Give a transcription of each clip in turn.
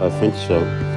I think so.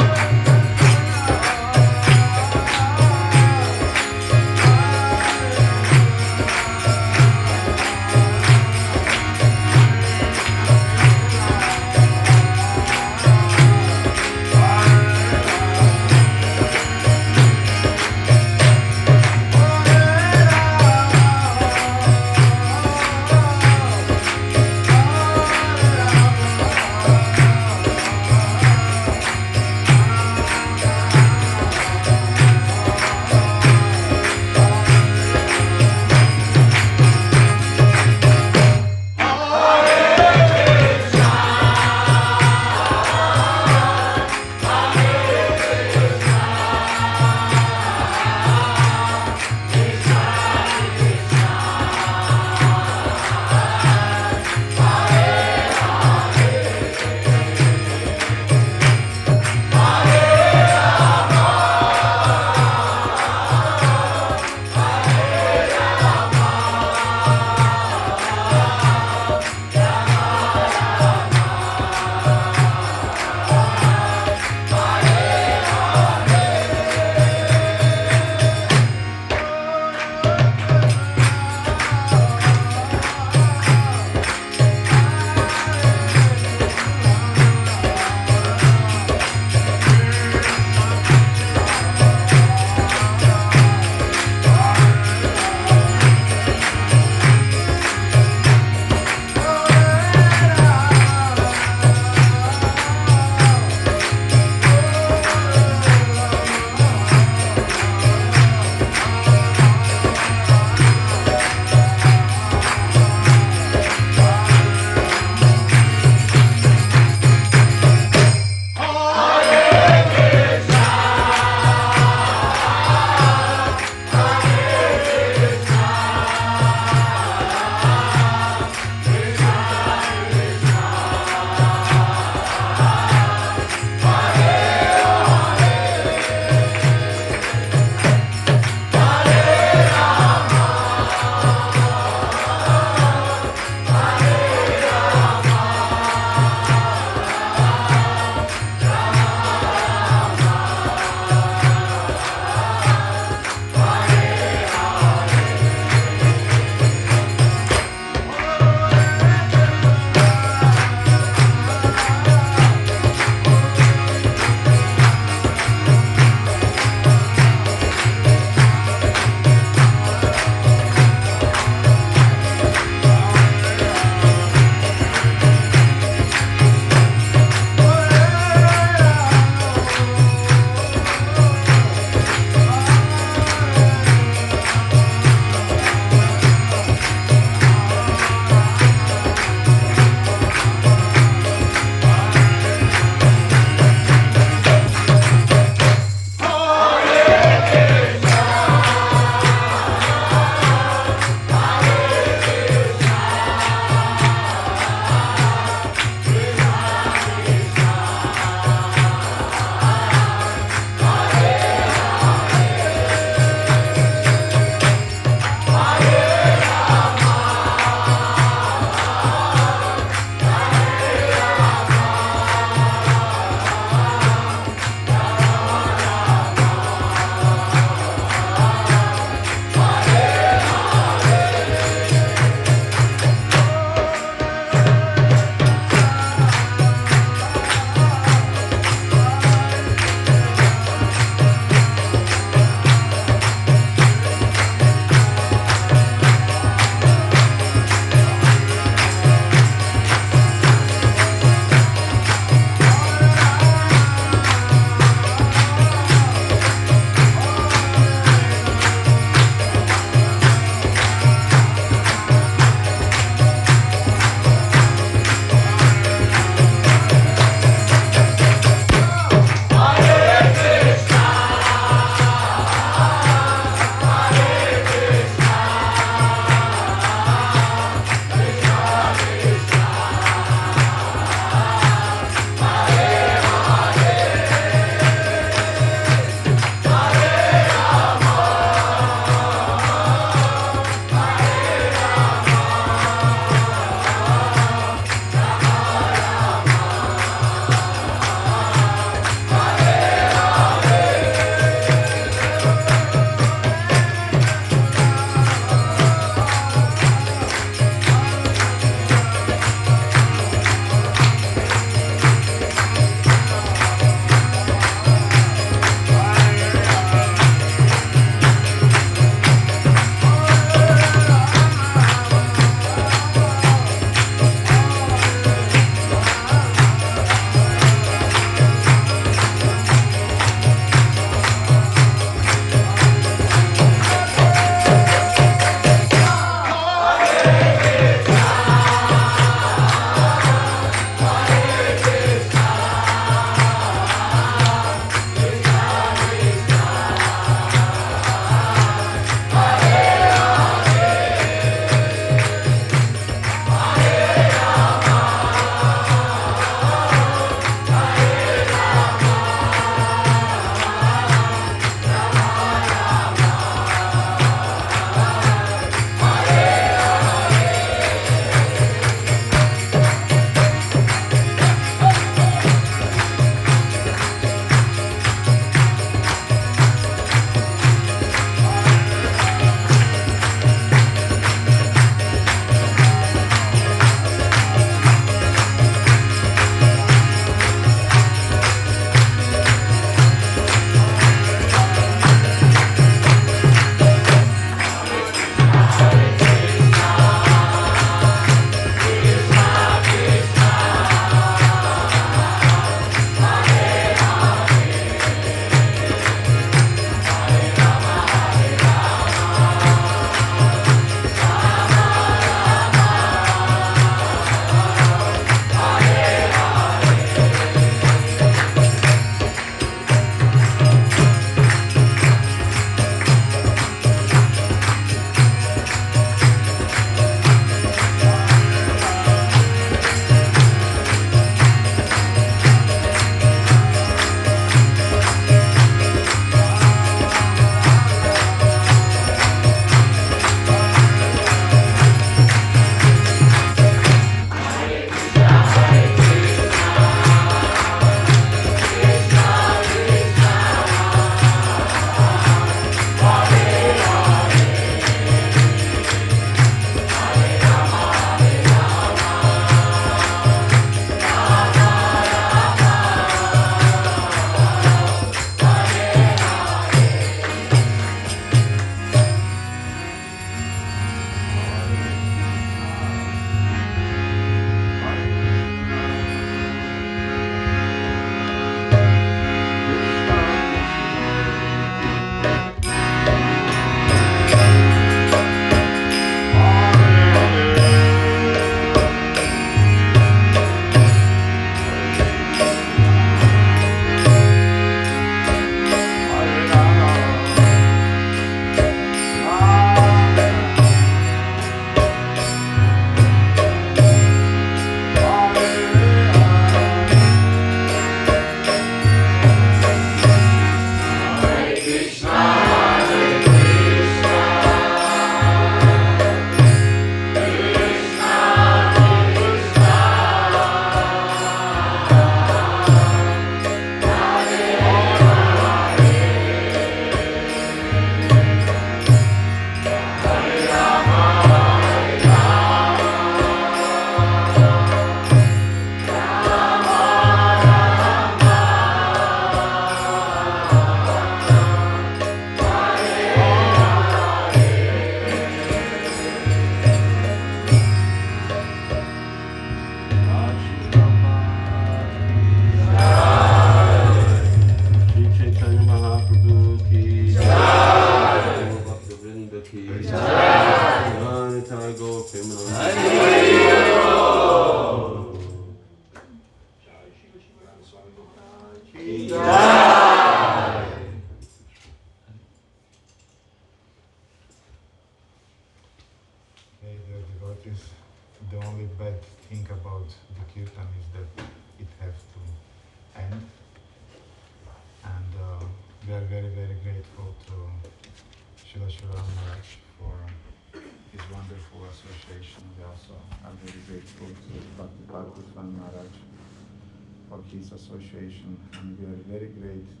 Very great.